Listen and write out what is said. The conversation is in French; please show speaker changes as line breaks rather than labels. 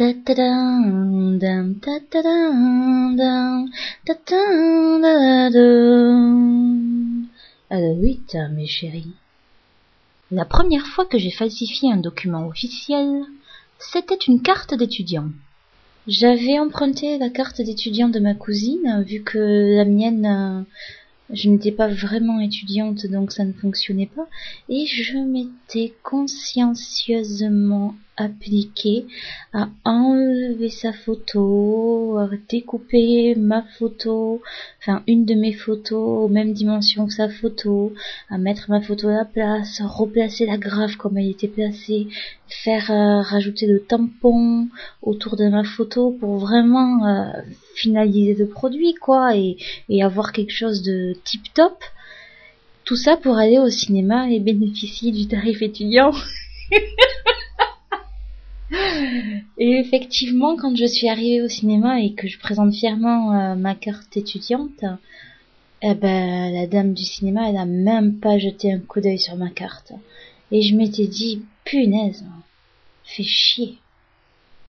T'as, mes chéris. La première fois que j'ai falsifié un document officiel, c'était une carte d'étudiant. J'avais emprunté la carte d'étudiant de ma cousine, vu que la mienne, euh, je n'étais pas vraiment étudiante, donc ça ne fonctionnait pas, et je m'étais consciencieusement appliquée à enlever sa photo, découper ma photo, enfin une de mes photos aux mêmes dimensions que sa photo, à mettre ma photo à la place, replacer la grave comme elle était placée, faire euh, rajouter le tampon autour de ma photo pour vraiment euh, finaliser le produit quoi et, et avoir quelque chose de tip top. Tout ça pour aller au cinéma et bénéficier du tarif étudiant. Et effectivement, quand je suis arrivée au cinéma et que je présente fièrement euh, ma carte étudiante, eh ben, la dame du cinéma, elle a même pas jeté un coup d'œil sur ma carte. Et je m'étais dit, punaise, fais chier.